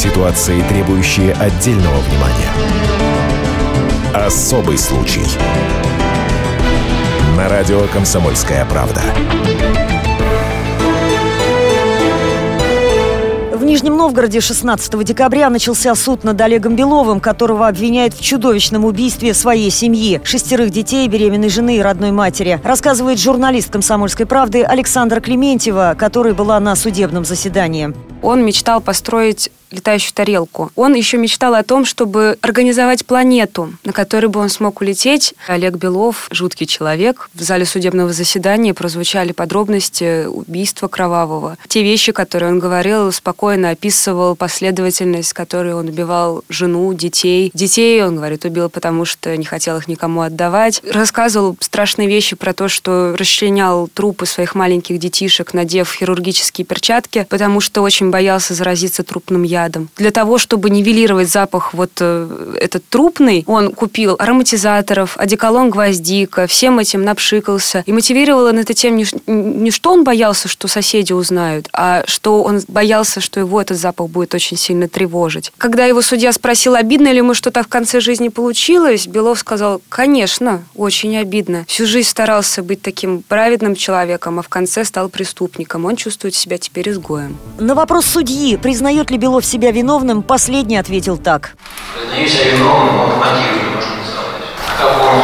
Ситуации, требующие отдельного внимания. Особый случай. На радио «Комсомольская правда». В Нижнем Новгороде 16 декабря начался суд над Олегом Беловым, которого обвиняют в чудовищном убийстве своей семьи, шестерых детей, беременной жены и родной матери. Рассказывает журналист «Комсомольской правды» Александра Клементьева, которая была на судебном заседании. Он мечтал построить летающую тарелку. Он еще мечтал о том, чтобы организовать планету, на которой бы он смог улететь. Олег Белов, жуткий человек. В зале судебного заседания прозвучали подробности убийства кровавого. Те вещи, которые он говорил, спокойно описывал последовательность, которой он убивал жену, детей. Детей, он говорит, убил, потому что не хотел их никому отдавать. Рассказывал страшные вещи про то, что расчленял трупы своих маленьких детишек, надев хирургические перчатки, потому что очень боялся заразиться трупным ядом ядом. Для того, чтобы нивелировать запах вот э, этот трупный, он купил ароматизаторов, одеколон гвоздика, всем этим напшикался. И мотивировал он это тем, не, не что он боялся, что соседи узнают, а что он боялся, что его этот запах будет очень сильно тревожить. Когда его судья спросил, обидно ли ему что-то в конце жизни получилось, Белов сказал, конечно, очень обидно. Всю жизнь старался быть таким праведным человеком, а в конце стал преступником. Он чувствует себя теперь изгоем. На вопрос судьи, признает ли Белов себя виновным, последний ответил так. Признаю себя виновным, но мотивы не можем сказать. Какому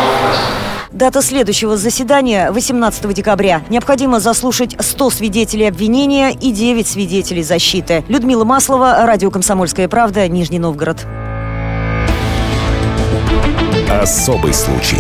Дата следующего заседания – 18 декабря. Необходимо заслушать 100 свидетелей обвинения и 9 свидетелей защиты. Людмила Маслова, радио «Комсомольская правда», Нижний Новгород. Особый случай.